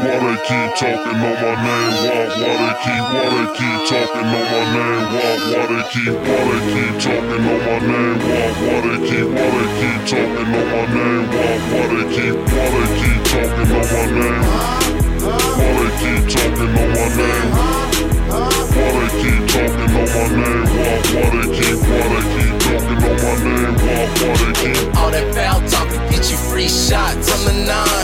why they keep talking on my name? Why, why they keep, why they keep talking on my name? Why, why they keep, why they keep talking on my name? Why, why they keep, why they keep talking on my name? Why, why they keep, why they keep talking on my name? Why they keep talking on my name? Why they keep talking on my name? Why, why they keep, why they keep talking on my name? Why, why they keep All that foul talk will get you free shots. From the nine,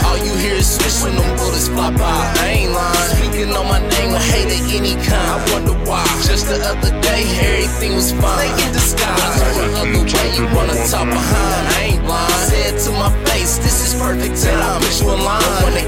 Speaking on my name with hate of any kind. I wonder why. Just the other day, everything was fine. They in disguise.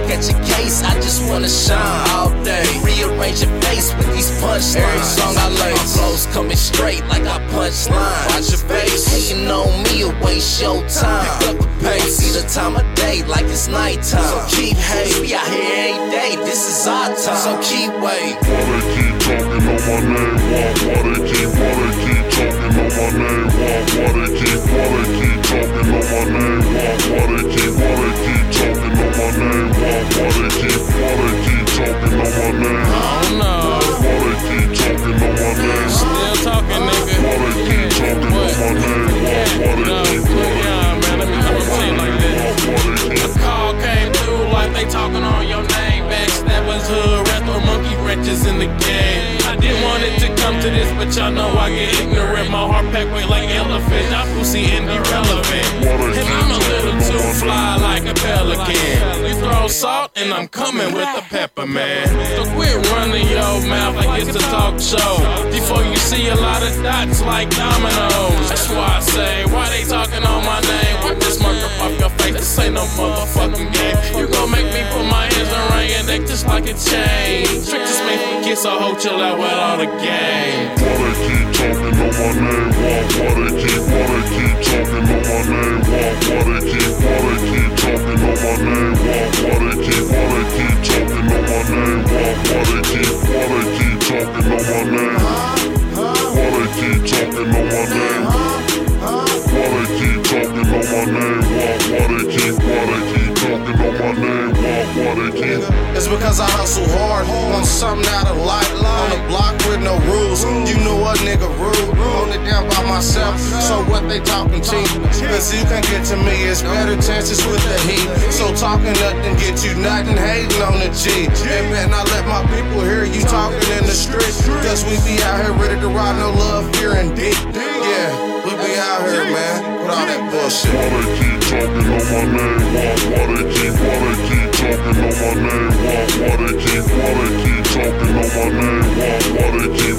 Line. Wanna catch a case, I just wanna shine all day. Rearrange your face with these punchlines. Every song I lay, my flows coming straight like I punch line. Watch your face, hating on me will waste your time. Pick up the pace, see the time of day like it's nighttime. So keep hate, we out here ain't day, this is our time. So keep wait. Why they keep talking on my name? Why, why they keep, why they keep talking on my name? Why, why they keep, why they keep talking on my name? Why, why they keep, why they keep wrenches in the game. I didn't want it to come to this, but y'all know I get ignorant. My heart packed weight like elephant. Not pussy and irrelevant. And I'm a little too fly like a pelican. You throw salt and I'm coming with the pepper, man. So quit running your mouth like it's a talk show. Before you see a lot of dots like dominoes. That's why I say, why they talking on my name? Wipe this marker off your face. This ain't no motherfucking game. You a chain. Trick just made me kiss a hoe, chill out with all the. Why they keep talking on my name? Why, they keep, they keep talking on my name? Why, they keep, they keep talking on my name? Why, they keep, they keep talking on my name? Why, they keep, they keep talking on my name? They keep talking on my name? Because I hustle hard on something out of light. On the block with no rules. You know a nigga rude. Hold it down by myself. So what they talking cheap? Cause you can't get to me, it's better chances with the heat. So talking nothing get you nothing, hating on the G. And man, I let my people hear you talking in the street. Cause we be out here ready to ride, no love, fear, and deep. Yeah, bullshit. Why they keep talking on my name? Why, why they keep, why they keep talking on my name? Why, why they keep, why they keep talking on my name? Why, why they keep,